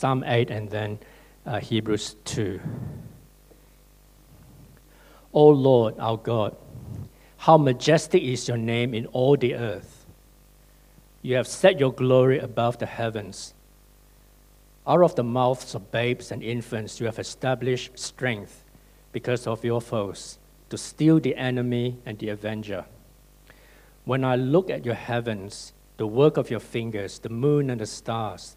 Psalm 8 and then uh, Hebrews 2. O Lord, our God, how majestic is your name in all the earth. You have set your glory above the heavens. Out of the mouths of babes and infants, you have established strength because of your foes, to steal the enemy and the avenger. When I look at your heavens, the work of your fingers, the moon and the stars,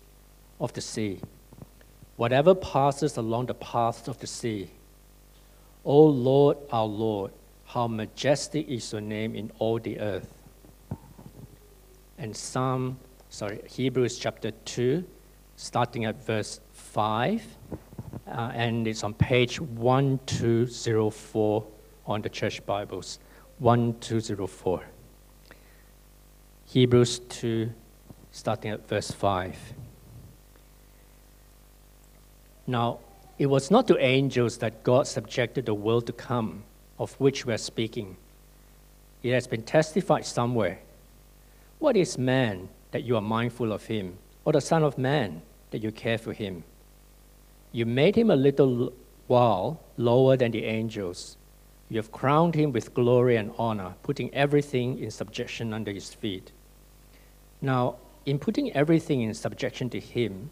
of the sea, whatever passes along the paths of the sea. O Lord, our Lord, how majestic is your name in all the earth. And Psalm, sorry, Hebrews chapter 2, starting at verse 5, uh, and it's on page 1204 on the church Bibles. 1204. Hebrews 2, starting at verse 5. Now, it was not to angels that God subjected the world to come of which we are speaking. It has been testified somewhere. What is man that you are mindful of him, or the Son of Man that you care for him? You made him a little while lower than the angels. You have crowned him with glory and honor, putting everything in subjection under his feet. Now, in putting everything in subjection to him,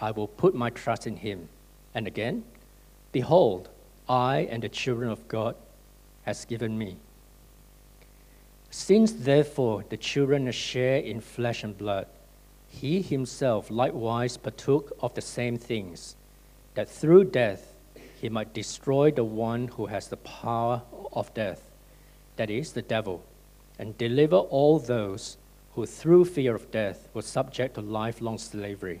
I will put my trust in him. And again, behold, I and the children of God has given me. Since therefore the children share in flesh and blood, he himself likewise partook of the same things, that through death he might destroy the one who has the power of death, that is, the devil, and deliver all those who through fear of death were subject to lifelong slavery.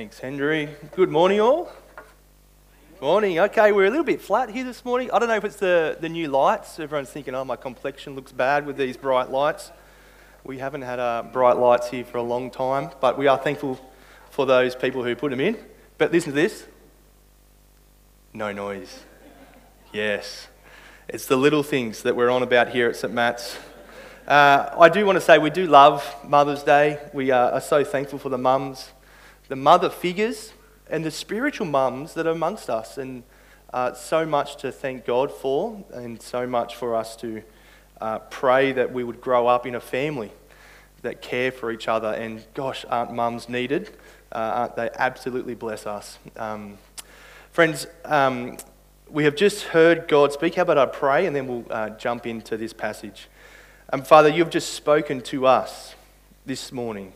Thanks, Henry. Good morning, all. Morning. Okay, we're a little bit flat here this morning. I don't know if it's the, the new lights. Everyone's thinking, oh, my complexion looks bad with these bright lights. We haven't had uh, bright lights here for a long time, but we are thankful for those people who put them in. But listen to this no noise. Yes. It's the little things that we're on about here at St. Matt's. Uh, I do want to say we do love Mother's Day. We uh, are so thankful for the mums, the mother figures and the spiritual mums that are amongst us. And uh, so much to thank God for, and so much for us to uh, pray that we would grow up in a family that care for each other. And gosh, aren't mums needed? Uh, aren't they absolutely bless us? Um, friends, um, we have just heard God speak. How about I pray and then we'll uh, jump into this passage? Um, Father, you've just spoken to us this morning.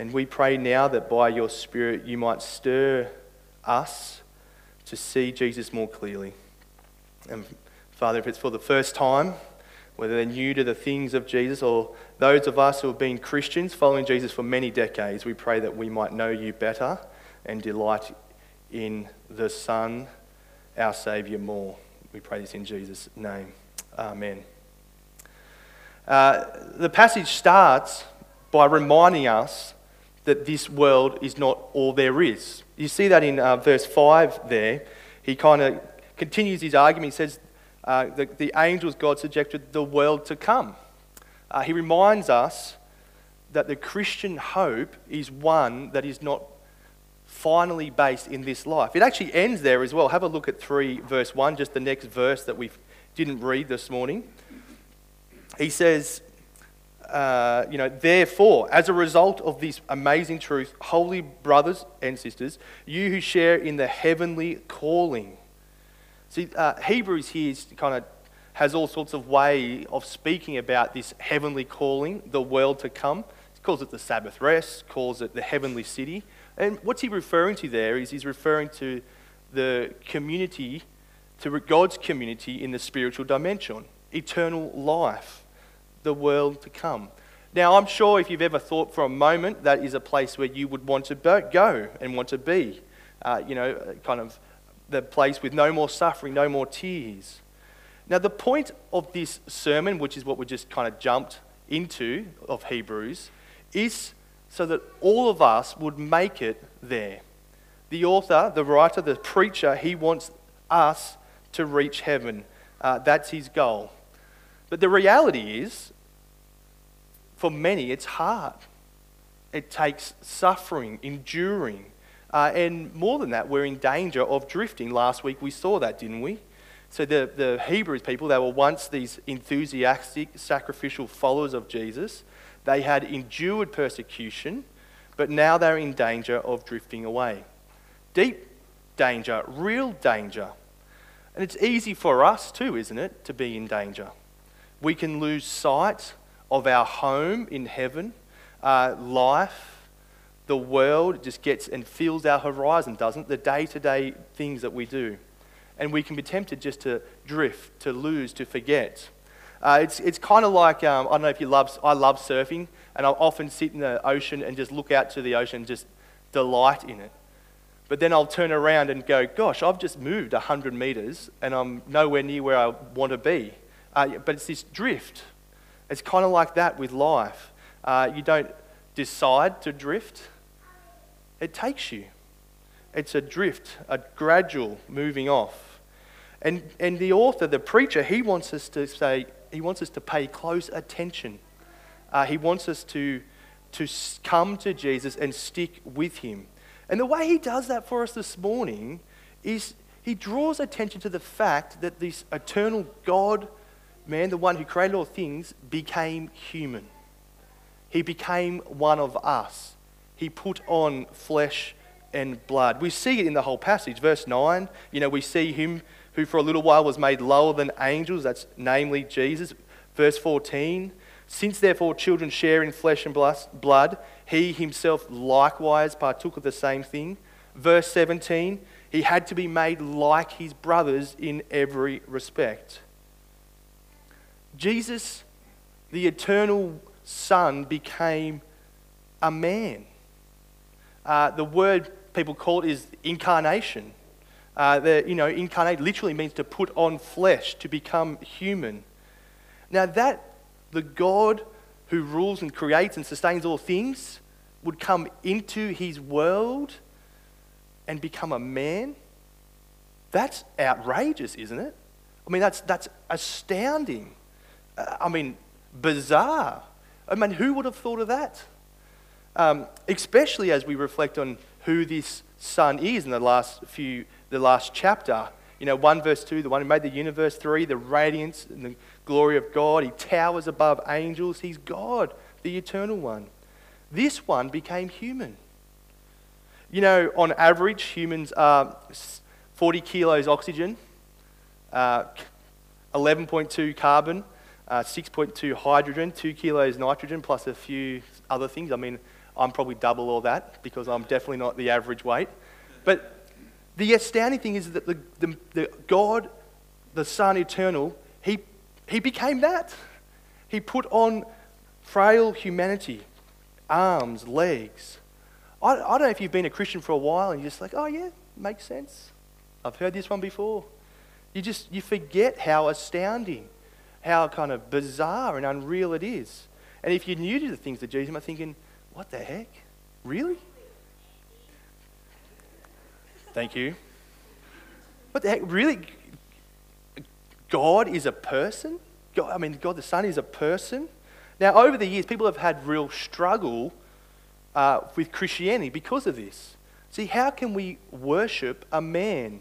And we pray now that by your Spirit you might stir us to see Jesus more clearly. And Father, if it's for the first time, whether they're new to the things of Jesus or those of us who have been Christians following Jesus for many decades, we pray that we might know you better and delight in the Son, our Saviour, more. We pray this in Jesus' name. Amen. Uh, the passage starts by reminding us that this world is not all there is. You see that in uh, verse 5 there. He kind of continues his argument. He says, uh, the, the angels God subjected the world to come. Uh, he reminds us that the Christian hope is one that is not finally based in this life. It actually ends there as well. Have a look at 3 verse 1, just the next verse that we didn't read this morning. He says, uh, you know, therefore, as a result of this amazing truth, holy brothers and sisters, you who share in the heavenly calling. See, uh, Hebrews here kind of has all sorts of way of speaking about this heavenly calling, the world to come. He calls it the Sabbath rest, calls it the heavenly city. And what's he referring to there is he's referring to the community, to God's community in the spiritual dimension, eternal life the world to come. Now, I'm sure if you've ever thought for a moment that is a place where you would want to go and want to be, uh, you know, kind of the place with no more suffering, no more tears. Now, the point of this sermon, which is what we just kind of jumped into of Hebrews, is so that all of us would make it there. The author, the writer, the preacher, he wants us to reach heaven. Uh, that's his goal. But the reality is, for many, it's hard. It takes suffering, enduring. Uh, and more than that, we're in danger of drifting. Last week we saw that, didn't we? So the, the Hebrews people, they were once these enthusiastic, sacrificial followers of Jesus. They had endured persecution, but now they're in danger of drifting away. Deep danger, real danger. And it's easy for us too, isn't it, to be in danger we can lose sight of our home in heaven, uh, life, the world just gets and fills our horizon, doesn't The day to day things that we do. And we can be tempted just to drift, to lose, to forget. Uh, it's it's kind of like, um, I don't know if you love, I love surfing, and I'll often sit in the ocean and just look out to the ocean and just delight in it. But then I'll turn around and go, gosh, I've just moved 100 meters and I'm nowhere near where I want to be. Uh, but it's this drift. It's kind of like that with life. Uh, you don't decide to drift, it takes you. It's a drift, a gradual moving off. And, and the author, the preacher, he wants us to say, he wants us to pay close attention. Uh, he wants us to, to come to Jesus and stick with him. And the way he does that for us this morning is he draws attention to the fact that this eternal God man, the one who created all things, became human. He became one of us. He put on flesh and blood. We see it in the whole passage. Verse 9, you know, we see him who for a little while was made lower than angels, that's namely Jesus. Verse 14, since therefore children share in flesh and blood, he himself likewise partook of the same thing. Verse 17, he had to be made like his brothers in every respect. Jesus, the eternal Son, became a man. Uh, the word people call it is incarnation. Uh, the, you know, incarnate literally means to put on flesh, to become human. Now, that the God who rules and creates and sustains all things would come into his world and become a man, that's outrageous, isn't it? I mean, that's, that's astounding. I mean, bizarre. I mean, who would have thought of that? Um, especially as we reflect on who this Son is in the last few, the last chapter. You know, 1 verse 2, the one who made the universe, 3, the radiance and the glory of God. He towers above angels. He's God, the eternal one. This one became human. You know, on average, humans are 40 kilos oxygen, uh, 11.2 carbon, uh, 6.2 hydrogen, 2 kilos nitrogen, plus a few other things. I mean, I'm probably double all that because I'm definitely not the average weight. But the astounding thing is that the, the, the God, the Son eternal, he, he became that. He put on frail humanity, arms, legs. I, I don't know if you've been a Christian for a while and you're just like, oh yeah, makes sense. I've heard this one before. You just you forget how astounding, how kind of bizarre and unreal it is. And if you're new to the things of Jesus, you might thinking, what the heck? Really? Thank you. What the heck? Really? God is a person? God, I mean, God the Son is a person? Now, over the years, people have had real struggle uh, with Christianity because of this. See, how can we worship a man?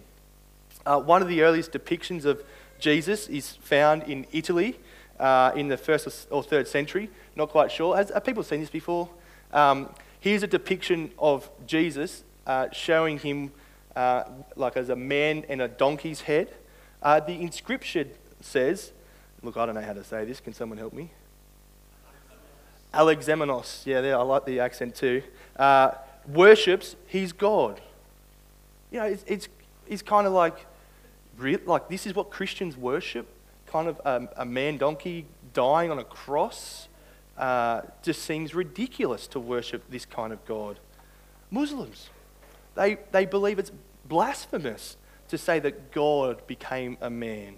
Uh, one of the earliest depictions of Jesus is found in Italy uh, in the first or third century. Not quite sure. Has, have people seen this before? Um, here's a depiction of Jesus uh, showing him uh, like as a man and a donkey's head. Uh, the inscription says, look, I don't know how to say this. Can someone help me? Alexamenos. Yeah, there, I like the accent too. Uh, worships his God. You know, it's, it's, it's kind of like, like this is what Christians worship. Kind of um, a man donkey dying on a cross. Uh, just seems ridiculous to worship this kind of God. Muslims, they, they believe it's blasphemous to say that God became a man.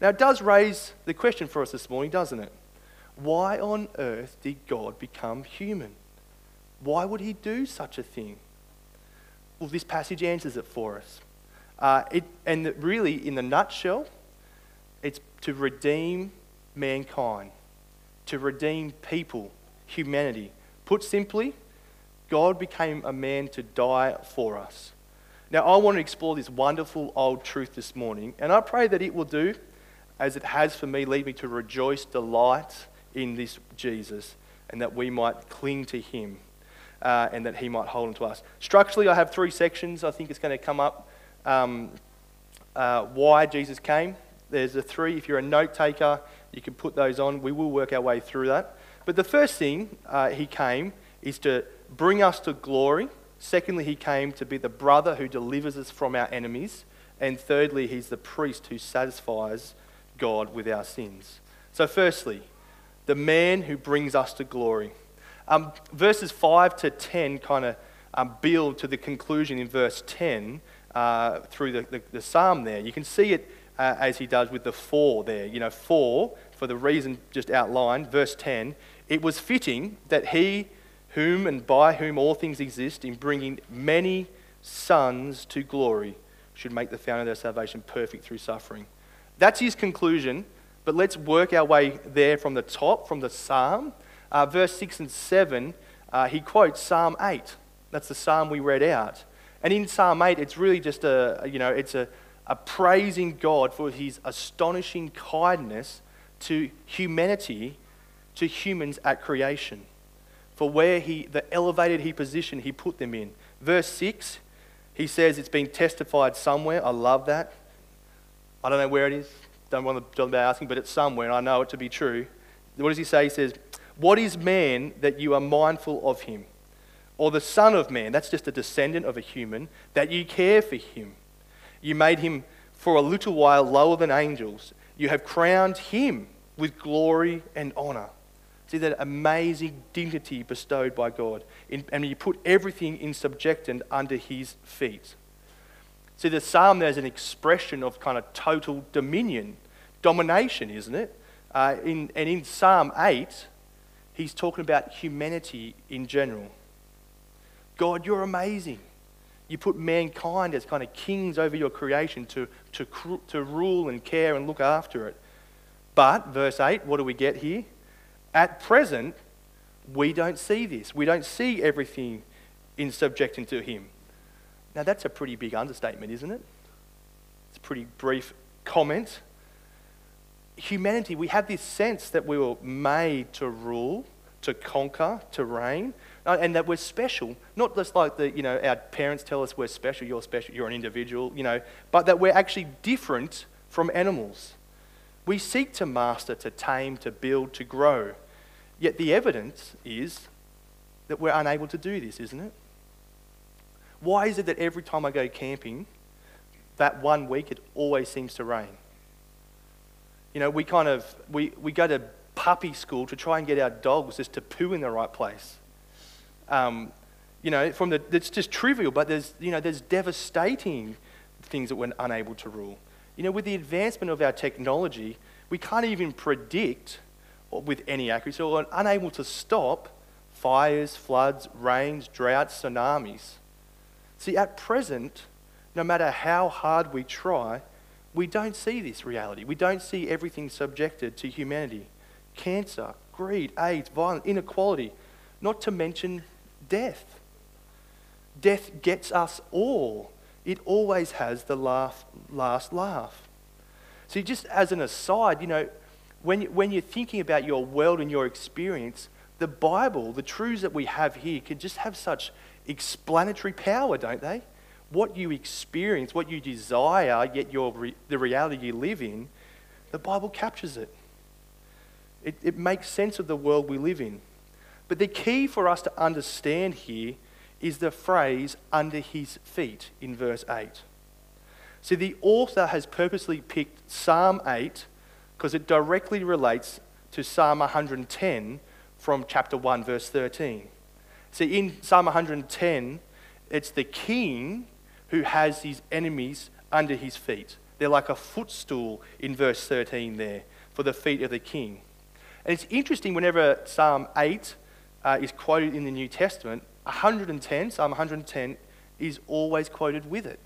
Now, it does raise the question for us this morning, doesn't it? Why on earth did God become human? Why would he do such a thing? Well, this passage answers it for us. Uh, it, and really, in the nutshell, it's to redeem mankind, to redeem people, humanity. Put simply, God became a man to die for us. Now, I want to explore this wonderful old truth this morning, and I pray that it will do, as it has for me, lead me to rejoice, delight in this Jesus, and that we might cling to him uh, and that he might hold on to us. Structurally, I have three sections. I think it's going to come up um, uh, why Jesus came. There's a three. If you're a note taker, you can put those on. We will work our way through that. But the first thing uh, he came is to bring us to glory. Secondly, he came to be the brother who delivers us from our enemies. And thirdly, he's the priest who satisfies God with our sins. So, firstly, the man who brings us to glory. Um, verses 5 to 10 kind of um, build to the conclusion in verse 10 uh, through the, the, the, psalm there. You can see it uh, as he does with the four there. You know, four, for the reason just outlined, verse 10, it was fitting that he whom and by whom all things exist, in bringing many sons to glory, should make the founder of their salvation perfect through suffering. That's his conclusion, but let's work our way there from the top, from the psalm. Uh, verse 6 and 7, uh, he quotes Psalm 8. That's the psalm we read out. And in Psalm 8, it's really just a, you know, it's a, a praising God for his astonishing kindness to humanity, to humans at creation for where he, the elevated he position he put them in. Verse 6, he says it's been testified somewhere. I love that. I don't know where it is. Don't want to be asking, but it's somewhere, and I know it to be true. What does he say? He says, What is man that you are mindful of him? Or the Son of Man, that's just a descendant of a human, that you care for him. You made him for a little while lower than angels. You have crowned him with glory and honor. See that amazing dignity bestowed by God. And you put everything in subjection under his feet. See, the psalm there's an expression of kind of total dominion, domination, isn't it? Uh, in, and in Psalm 8, he's talking about humanity in general. God, you're amazing. You put mankind as kind of kings over your creation to, to, to rule and care and look after it. But, verse 8, what do we get here? At present, we don't see this. We don't see everything in subjecting to Him. Now, that's a pretty big understatement, isn't it? It's a pretty brief comment. Humanity, we have this sense that we were made to rule, to conquer, to reign, Uh, and that we're special. Not just like the, you know, our parents tell us we're special, you're special, you're an individual, you know, but that we're actually different from animals. We seek to master, to tame, to build, to grow. Yet the evidence is that we're unable to do this, isn't it? Why is it that every time I go camping, that one week it always seems to rain? You know, we kind of we, we go to puppy school to try and get our dogs just to poo in the right place. Um, you know, from the it's just trivial, but there's you know there's devastating things that we're unable to rule. You know, with the advancement of our technology, we can't even predict with any accuracy or unable to stop fires, floods, rains, droughts, tsunamis. See, at present, no matter how hard we try, we don't see this reality. We don't see everything subjected to humanity cancer, greed, AIDS, violence, inequality, not to mention death. Death gets us all. It always has the last laugh. See, just as an aside, you know, when, when you're thinking about your world and your experience, the Bible, the truths that we have here, can just have such explanatory power, don't they? What you experience, what you desire, yet your re- the reality you live in, the Bible captures it. it. It makes sense of the world we live in. But the key for us to understand here is the phrase under his feet in verse 8. See, the author has purposely picked Psalm 8 because it directly relates to Psalm 110 from chapter 1, verse 13. See, in Psalm 110, it's the king who has his enemies under his feet. They're like a footstool in verse 13 there for the feet of the king. And it's interesting whenever Psalm 8 uh, is quoted in the New Testament, 110, Psalm 110, is always quoted with it.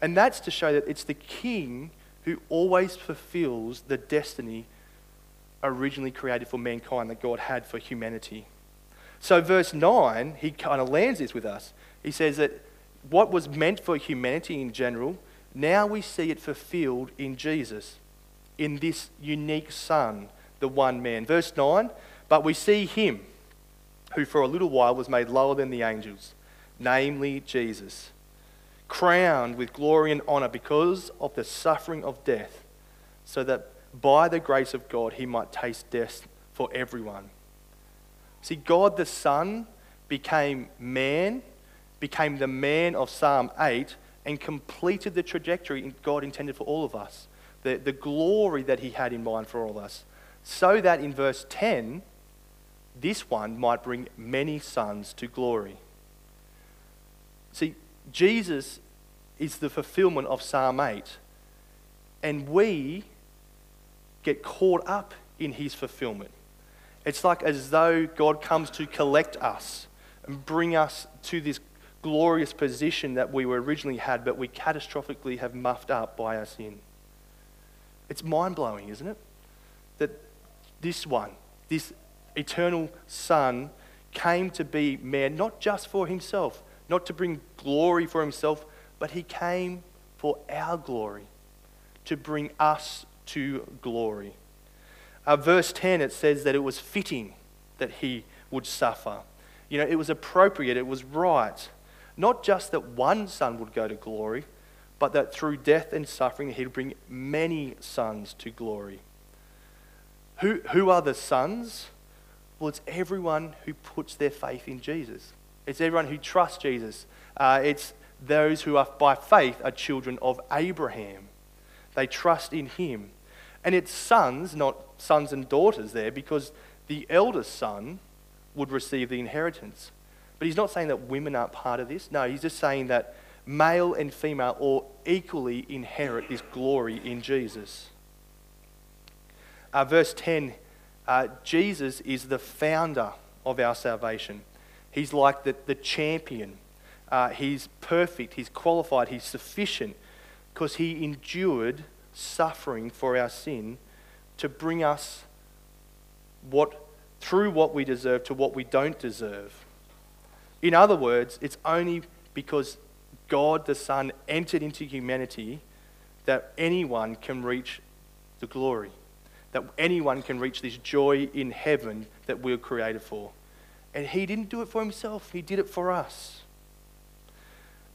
And that's to show that it's the king who always fulfills the destiny originally created for mankind that God had for humanity. So, verse 9, he kind of lands this with us. He says that what was meant for humanity in general, now we see it fulfilled in Jesus, in this unique Son, the one man. Verse 9, but we see him who for a little while was made lower than the angels, namely Jesus, crowned with glory and honor because of the suffering of death, so that by the grace of God he might taste death for everyone. See, God the Son became man, became the man of Psalm 8, and completed the trajectory God intended for all of us, the, the glory that he had in mind for all of us. So that in verse 10, this one might bring many sons to glory. See, Jesus is the fulfillment of Psalm 8, and we get caught up in his fulfillment. It's like as though God comes to collect us and bring us to this glorious position that we were originally had, but we catastrophically have muffed up by our sin. It's mind blowing, isn't it? That this one, this eternal Son came to be man, not just for himself, not to bring glory for himself, but he came for our glory, to bring us to glory. Uh, verse 10, it says that it was fitting that he would suffer. You know, it was appropriate, it was right. Not just that one son would go to glory, but that through death and suffering he'd bring many sons to glory. Who, who are the sons? Well, it's everyone who puts their faith in Jesus. It's everyone who trusts Jesus. Uh, it's those who are by faith are children of Abraham. They trust in him. And it's sons, not sons and daughters there, because the eldest son would receive the inheritance. But he's not saying that women aren't part of this. No, he's just saying that male and female all equally inherit this glory in Jesus. Uh, verse 10 uh, Jesus is the founder of our salvation. He's like the, the champion. Uh, he's perfect, he's qualified, he's sufficient because he endured suffering for our sin to bring us what through what we deserve to what we don't deserve. In other words, it's only because God the Son entered into humanity that anyone can reach the glory that anyone can reach this joy in heaven that we were created for. And he didn't do it for himself, he did it for us.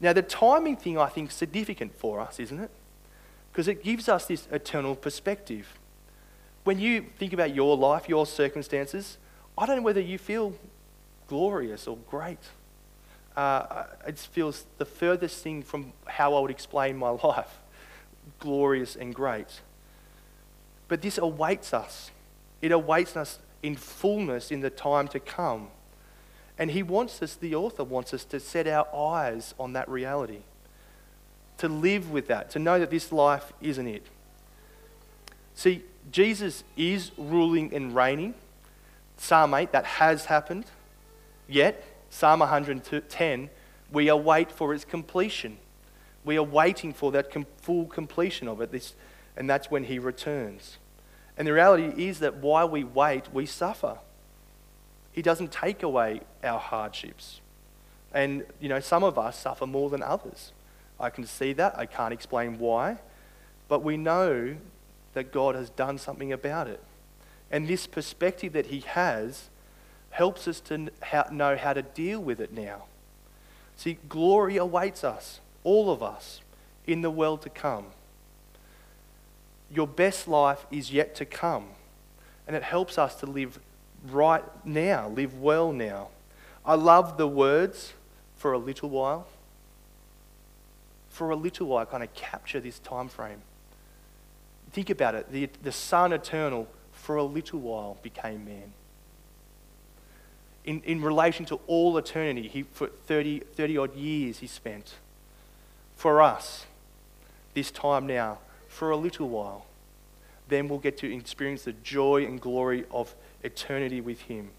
Now, the timing thing I think is significant for us, isn't it? Because it gives us this eternal perspective. When you think about your life, your circumstances, I don't know whether you feel glorious or great. Uh, it feels the furthest thing from how I would explain my life glorious and great. But this awaits us. It awaits us in fullness in the time to come. And he wants us, the author wants us to set our eyes on that reality, to live with that, to know that this life isn't it. See, Jesus is ruling and reigning. Psalm 8, that has happened. Yet, Psalm 110, we await for its completion. We are waiting for that com- full completion of it, this, and that's when he returns. And the reality is that while we wait, we suffer. He doesn't take away our hardships. And, you know, some of us suffer more than others. I can see that. I can't explain why. But we know that God has done something about it. And this perspective that He has helps us to know how to deal with it now. See, glory awaits us, all of us, in the world to come. Your best life is yet to come. And it helps us to live right now, live well now. I love the words for a little while. For a little while, kind of capture this time frame. Think about it. The, the Son Eternal for a little while became man. In, in relation to all eternity, he, for 30, 30 odd years he spent. For us, this time now, for a little while, then we'll get to experience the joy and glory of eternity with him.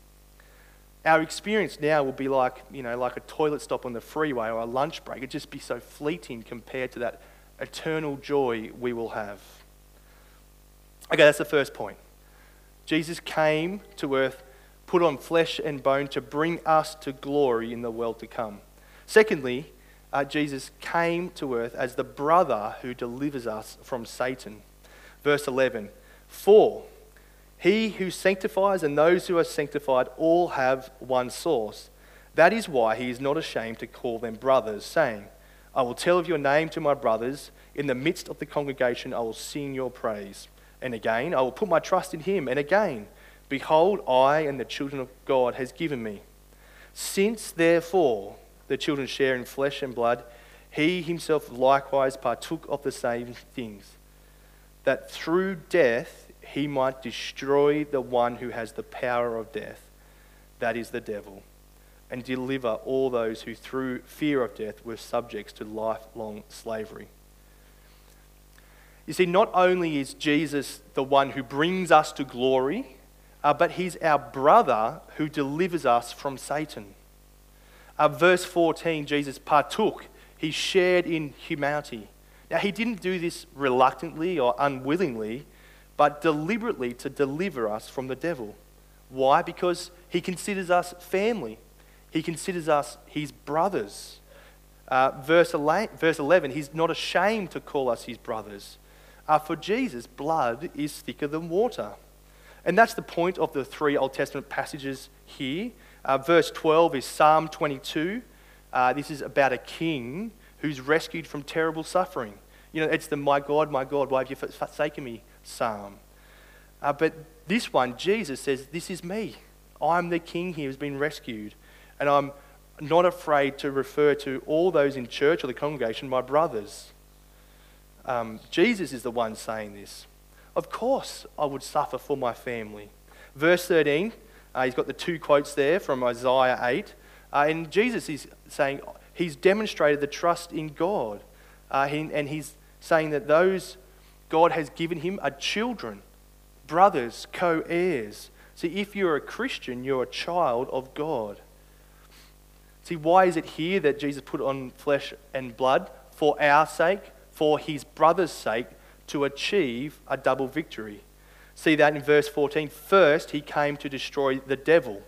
Our experience now will be like, you know, like a toilet stop on the freeway or a lunch break. It'd just be so fleeting compared to that eternal joy we will have. Okay, that's the first point. Jesus came to earth, put on flesh and bone to bring us to glory in the world to come. Secondly, uh, Jesus came to earth as the brother who delivers us from Satan. Verse 11 For he who sanctifies and those who are sanctified all have one source. That is why he is not ashamed to call them brothers, saying, I will tell of your name to my brothers. In the midst of the congregation, I will sing your praise. And again, I will put my trust in him. And again, behold, I and the children of God has given me. Since therefore the children share in flesh and blood, he himself likewise partook of the same things, that through death he might destroy the one who has the power of death, that is the devil, and deliver all those who through fear of death were subjects to lifelong slavery. You see, not only is Jesus the one who brings us to glory, uh, but he's our brother who delivers us from Satan. Uh, verse 14, Jesus partook, he shared in humanity. Now, he didn't do this reluctantly or unwillingly, but deliberately to deliver us from the devil. Why? Because he considers us family, he considers us his brothers. Uh, verse, 11, verse 11, he's not ashamed to call us his brothers. Uh, for Jesus, blood is thicker than water. And that's the point of the three Old Testament passages here. Uh, verse 12 is Psalm 22. Uh, this is about a king who's rescued from terrible suffering. You know, it's the My God, my God, why have you forsaken me psalm. Uh, but this one, Jesus says, This is me. I'm the king here who's been rescued. And I'm not afraid to refer to all those in church or the congregation my brothers. Um, Jesus is the one saying this. Of course, I would suffer for my family. Verse 13, uh, he's got the two quotes there from Isaiah 8. Uh, and Jesus is saying he's demonstrated the trust in God. Uh, he, and he's saying that those God has given him are children, brothers, co heirs. See, if you're a Christian, you're a child of God. See, why is it here that Jesus put on flesh and blood? For our sake, for his brother's sake, to achieve a double victory. See that in verse 14. First, he came to destroy the devil,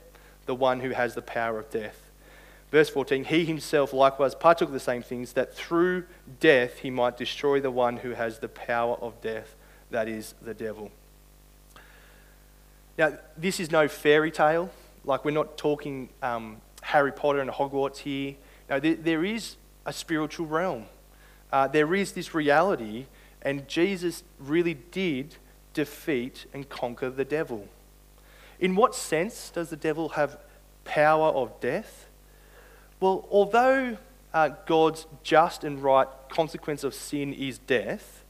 the one who has the power of death. Verse 14, he himself likewise partook of the same things, that through death he might destroy the one who has the power of death, that is, the devil. Now, this is no fairy tale. Like, we're not talking um, Harry Potter and Hogwarts here. No, there, there is a spiritual realm uh, there is this reality, and Jesus really did defeat and conquer the devil. In what sense does the devil have power of death? Well, although uh, God's just and right consequence of sin is death,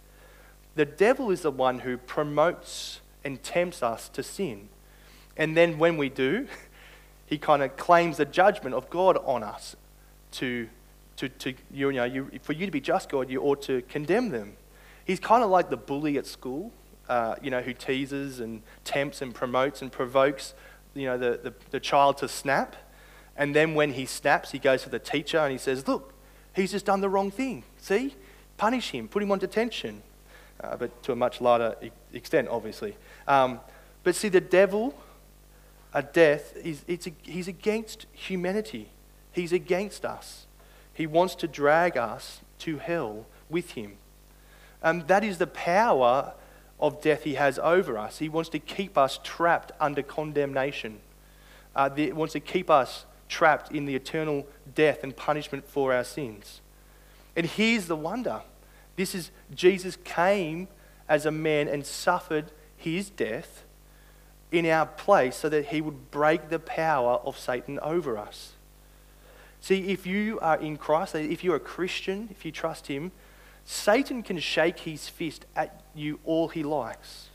the devil is the one who promotes and tempts us to sin. And then when we do, he kind of claims the judgment of God on us to, to, to you know, you, for you to be just God, you ought to condemn them. He's kind of like the bully at school, uh, you know, who teases and tempts and promotes and provokes, you know, the, the, the child to snap. And then when he snaps, he goes to the teacher and he says, look, he's just done the wrong thing. See? Punish him, put him on detention. Uh, but to a much larger extent, obviously. Um, but see, the devil, a death, is, it's a, he's against humanity. He's against us. He wants to drag us to hell with him. And um, that is the power of death he has over us. He wants to keep us trapped under condemnation. Uh, he wants to keep us trapped in the eternal death and punishment for our sins. And here's the wonder this is Jesus came as a man and suffered his death in our place so that he would break the power of Satan over us. See, if you are in Christ, if you're a Christian, if you trust him, Satan can shake his fist at you all he likes.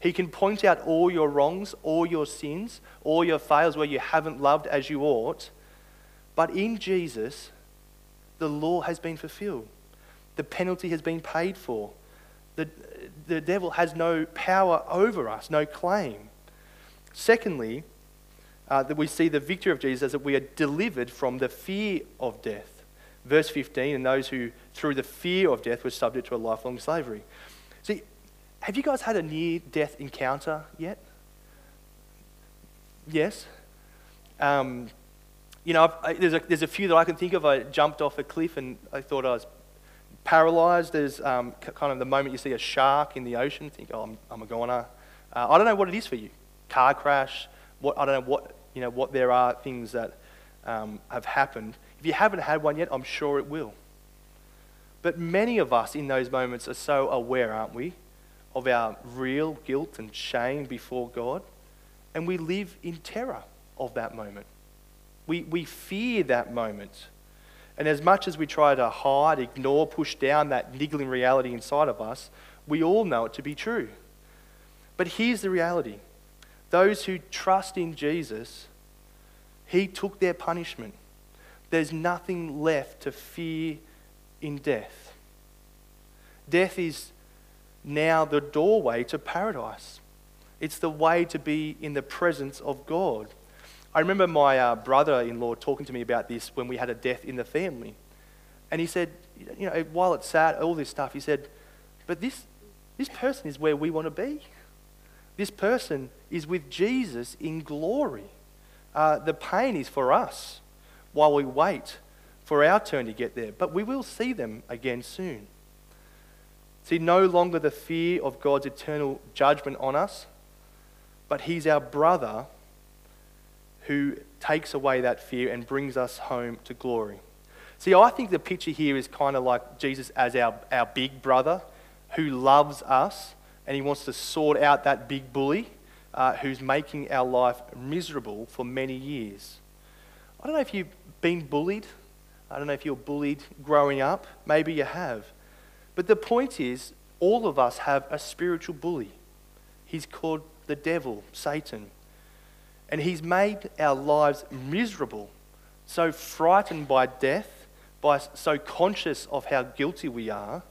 He can point out all your wrongs, all your sins, all your fails where you haven't loved as you ought. But in Jesus, the law has been fulfilled. The penalty has been paid for. The, the devil has no power over us, no claim. Secondly, uh, that we see the victory of Jesus as that we are delivered from the fear of death. Verse 15, and those who through the fear of death were subject to a lifelong slavery. See, have you guys had a near death encounter yet? Yes? Um, you know, I, there's, a, there's a few that I can think of. I jumped off a cliff and I thought I was paralyzed. There's um, kind of the moment you see a shark in the ocean, think, oh, I'm, I'm a goner. Uh, I don't know what it is for you. Car crash. What, I don't know what, you know, what there are things that um, have happened. If you haven't had one yet, I'm sure it will. But many of us in those moments are so aware, aren't we, of our real guilt and shame before God, and we live in terror of that moment. We, we fear that moment. And as much as we try to hide, ignore, push down that niggling reality inside of us, we all know it to be true. But here's the reality those who trust in Jesus, He took their punishment. There's nothing left to fear in death. Death is now the doorway to paradise. It's the way to be in the presence of God. I remember my uh, brother in law talking to me about this when we had a death in the family. And he said, you know, while it's sad, all this stuff, he said, but this, this person is where we want to be. This person is with Jesus in glory. Uh, the pain is for us while we wait for our turn to get there, but we will see them again soon. See, no longer the fear of God's eternal judgment on us, but He's our brother who takes away that fear and brings us home to glory. See, I think the picture here is kind of like Jesus as our, our big brother who loves us and he wants to sort out that big bully uh, who's making our life miserable for many years. I don't know if you've been bullied. I don't know if you're bullied growing up. Maybe you have. But the point is, all of us have a spiritual bully. He's called the devil, Satan. And he's made our lives miserable, so frightened by death, by so conscious of how guilty we are.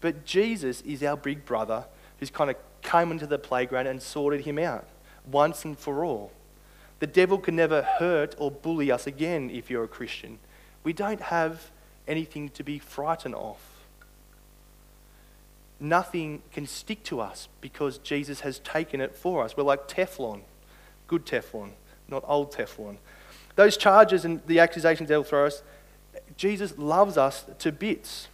But Jesus is our big brother who's kind of came into the playground and sorted him out once and for all. The devil can never hurt or bully us again if you're a Christian. We don't have anything to be frightened of. Nothing can stick to us because Jesus has taken it for us. We're like Teflon. Good Teflon, not old Teflon. Those charges and the accusations they'll throw us, Jesus loves us to bits.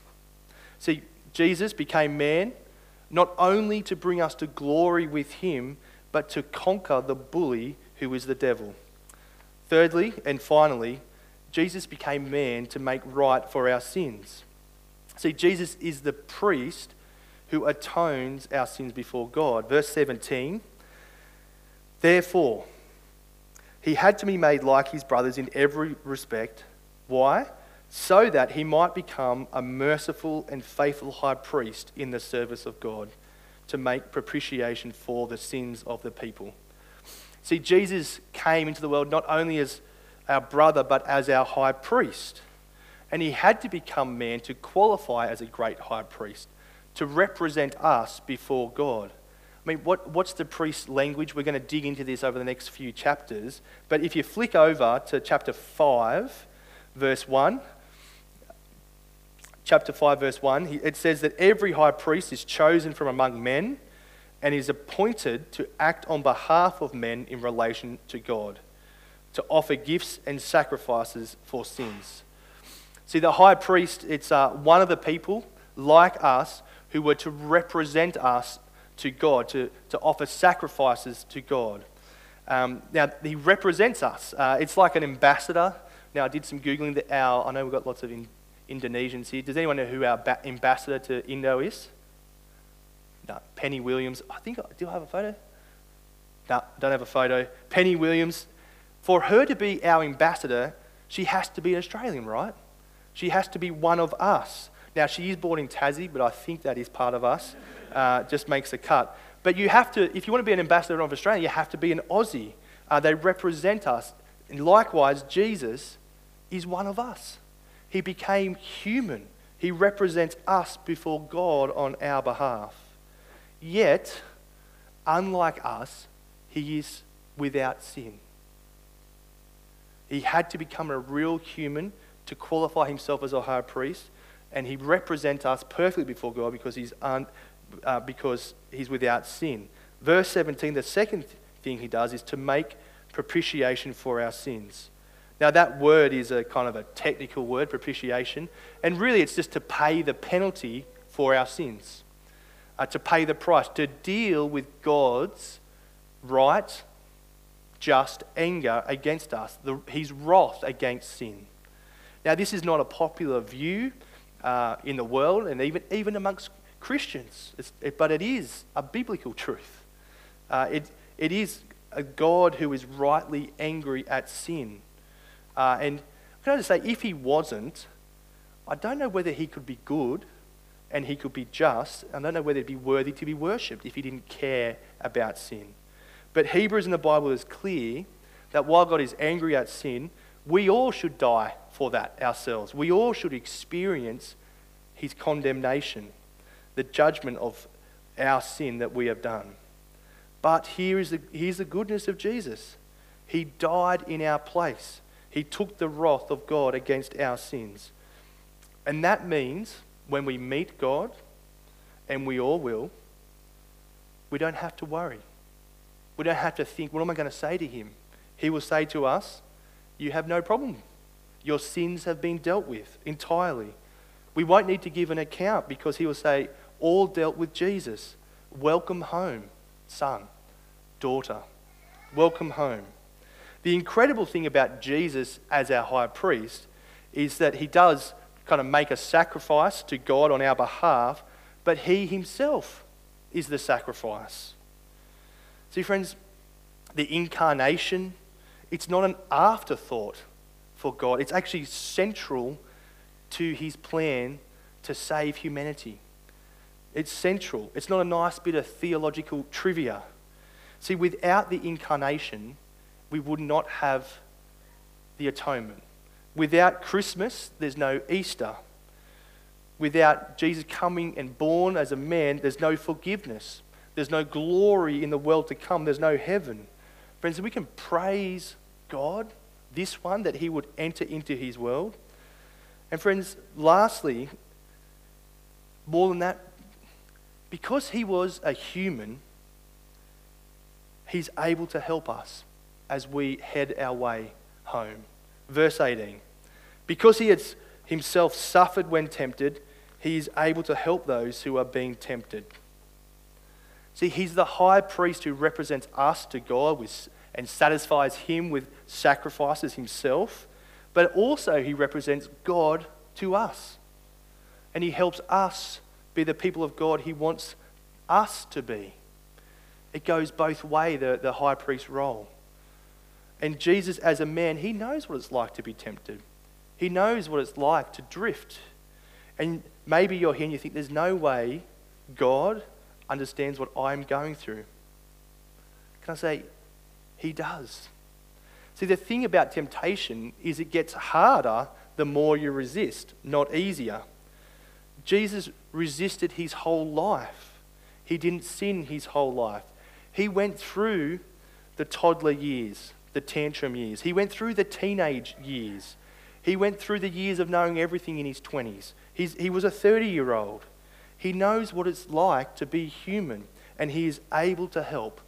See, Jesus became man not only to bring us to glory with him, but to conquer the bully who is the devil. Thirdly, and finally, Jesus became man to make right for our sins. See, Jesus is the priest who atones our sins before God. Verse 17 Therefore, He had to be made like his brothers in every respect. Why? So that he might become a merciful and faithful high priest in the service of God to make propitiation for the sins of the people. See, Jesus came into the world not only as our brother, but as our high priest. And he had to become man to qualify as a great high priest, to represent us before God. I mean, what, what's the priest language? We're going to dig into this over the next few chapters. But if you flick over to chapter 5, verse 1, chapter 5, verse 1, it says that every high priest is chosen from among men and is appointed to act on behalf of men in relation to God, to offer gifts and sacrifices for sins. See, the high priest, it's uh, one of the people like us who were to represent us to God, to, to offer sacrifices to God. Um, now, he represents us. Uh, it's like an ambassador. Now, I did some Googling. That our, I know we've got lots of in, Indonesians here. Does anyone know who our ba- ambassador to Indo is? No, Penny Williams. I think, I do I have a photo? No, don't have a photo. Penny Williams. For her to be our ambassador, she has to be an Australian, right? She has to be one of us. Now, she is born in Tassie, but I think that is part of us. Uh, just makes a cut. But you have to, if you want to be an ambassador of Australia, you have to be an Aussie. Uh, they represent us. And likewise, Jesus is one of us. He became human. He represents us before God on our behalf. Yet, unlike us, he is without sin. He had to become a real human to qualify himself as a high priest, and he represents us perfectly before God because he's, un, uh, because he's without sin. Verse 17, the second thing he does is to make propitiation for our sins. Now, that word is a kind of a technical word, propitiation, and really it's just to pay the penalty for our sins, uh, to pay the price, to deal with God's right, just anger against us, the, his wrath against sin. Now, this is not a popular view uh, in the world and even, even amongst Christians, it, but it is a biblical truth. Uh, it, it is a God who is rightly angry at sin. Uh, and can I just say, if he wasn't, I don't know whether he could be good and he could be just. I don't know whether he'd be worthy to be worshipped if he didn't care about sin. But Hebrews in the Bible is clear that while God is angry at sin, we all should die for that ourselves. We all should experience his condemnation, the judgment of our sin that we have done. But here is the, here's the goodness of Jesus. He died in our place. He took the wrath of God against our sins. And that means when we meet God, and we all will, we don't have to worry. We don't have to think, what am I going to say to him? He will say to us, You have no problem. Your sins have been dealt with entirely. We won't need to give an account because he will say, All dealt with Jesus. Welcome home, son, daughter. Welcome home. The incredible thing about Jesus as our high priest is that he does kind of make a sacrifice to God on our behalf, but he himself is the sacrifice. See, friends, the incarnation, it's not an afterthought for God, it's actually central to his plan to save humanity. It's central. It's not a nice bit of theological trivia. See, without the incarnation, we would not have the atonement. Without Christmas, there's no Easter. Without Jesus coming and born as a man, there's no forgiveness. There's no glory in the world to come. There's no heaven. Friends, we can praise God, this one, that he would enter into his world. And friends, lastly, more than that, because he was a human, he's able to help us as we head our way home. Verse 18 Because he has himself suffered when tempted, he is able to help those who are being tempted. See, he's the high priest who represents us to God with, and satisfies him with sacrifices himself, but also he represents God to us. And he helps us be the people of God he wants us to be. It goes both way, the, the high priest role. And Jesus, as a man, he knows what it's like to be tempted. He knows what it's like to drift. And maybe you're here and you think, there's no way God understands what I'm going through. Can I say, He does. See, the thing about temptation is it gets harder the more you resist, not easier. Jesus resisted his whole life. He didn't sin his whole life. He went through the toddler years, the tantrum years. He went through the teenage years. He went through the years of knowing everything in his 20s. He's, he was a 30 year old. He knows what it's like to be human, and he is able to help.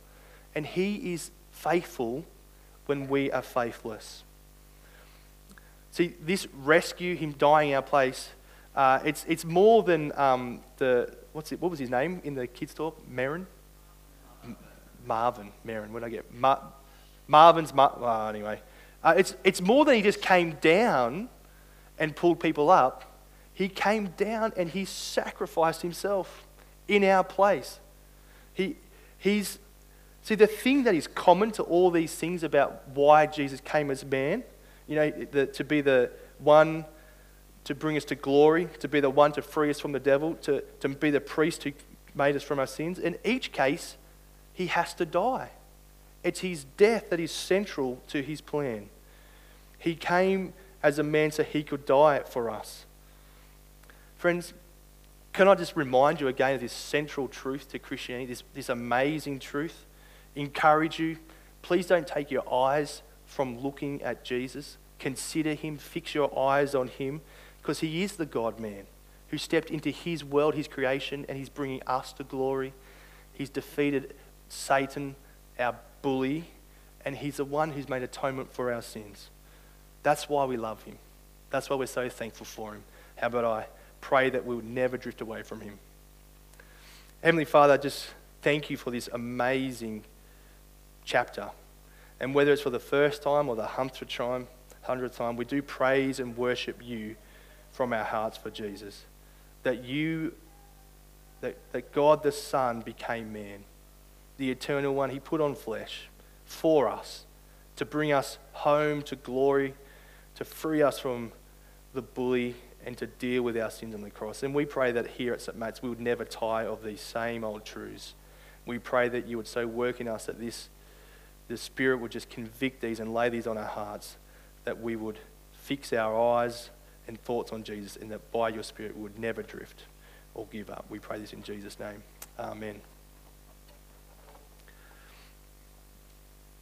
And he is faithful when we are faithless. See, this rescue, him dying our place, uh, it's, it's more than um, the, what's it, what was his name in the kids' talk? Marin? Marvin. Marin, what did I get? Marvin's, Mar- well, anyway. Uh, it's, it's more than he just came down and pulled people up. He came down and he sacrificed himself in our place. He, he's, see, the thing that is common to all these things about why Jesus came as man, you know, the, to be the one to bring us to glory, to be the one to free us from the devil, to, to be the priest who made us from our sins. In each case, he has to die. It's his death that is central to his plan. He came as a man so he could die for us. Friends, can I just remind you again of this central truth to Christianity, this, this amazing truth? Encourage you. Please don't take your eyes from looking at Jesus. Consider him, fix your eyes on him, because he is the God man who stepped into his world, his creation, and he's bringing us to glory. He's defeated Satan, our bully, and he's the one who's made atonement for our sins. That's why we love him. That's why we're so thankful for him. How about I pray that we would never drift away from him? Heavenly Father, just thank you for this amazing chapter. And whether it's for the first time or the hundredth time, hundredth time, we do praise and worship you from our hearts for Jesus. That you, that, that God the Son became man, the eternal one, he put on flesh for us to bring us home to glory, to free us from the bully, and to deal with our sins on the cross. And we pray that here at St. Matt's we would never tire of these same old truths. We pray that you would so work in us that this, the Spirit would just convict these and lay these on our hearts, that we would fix our eyes and thoughts on Jesus, and that by your Spirit we would never drift or give up. We pray this in Jesus' name. Amen.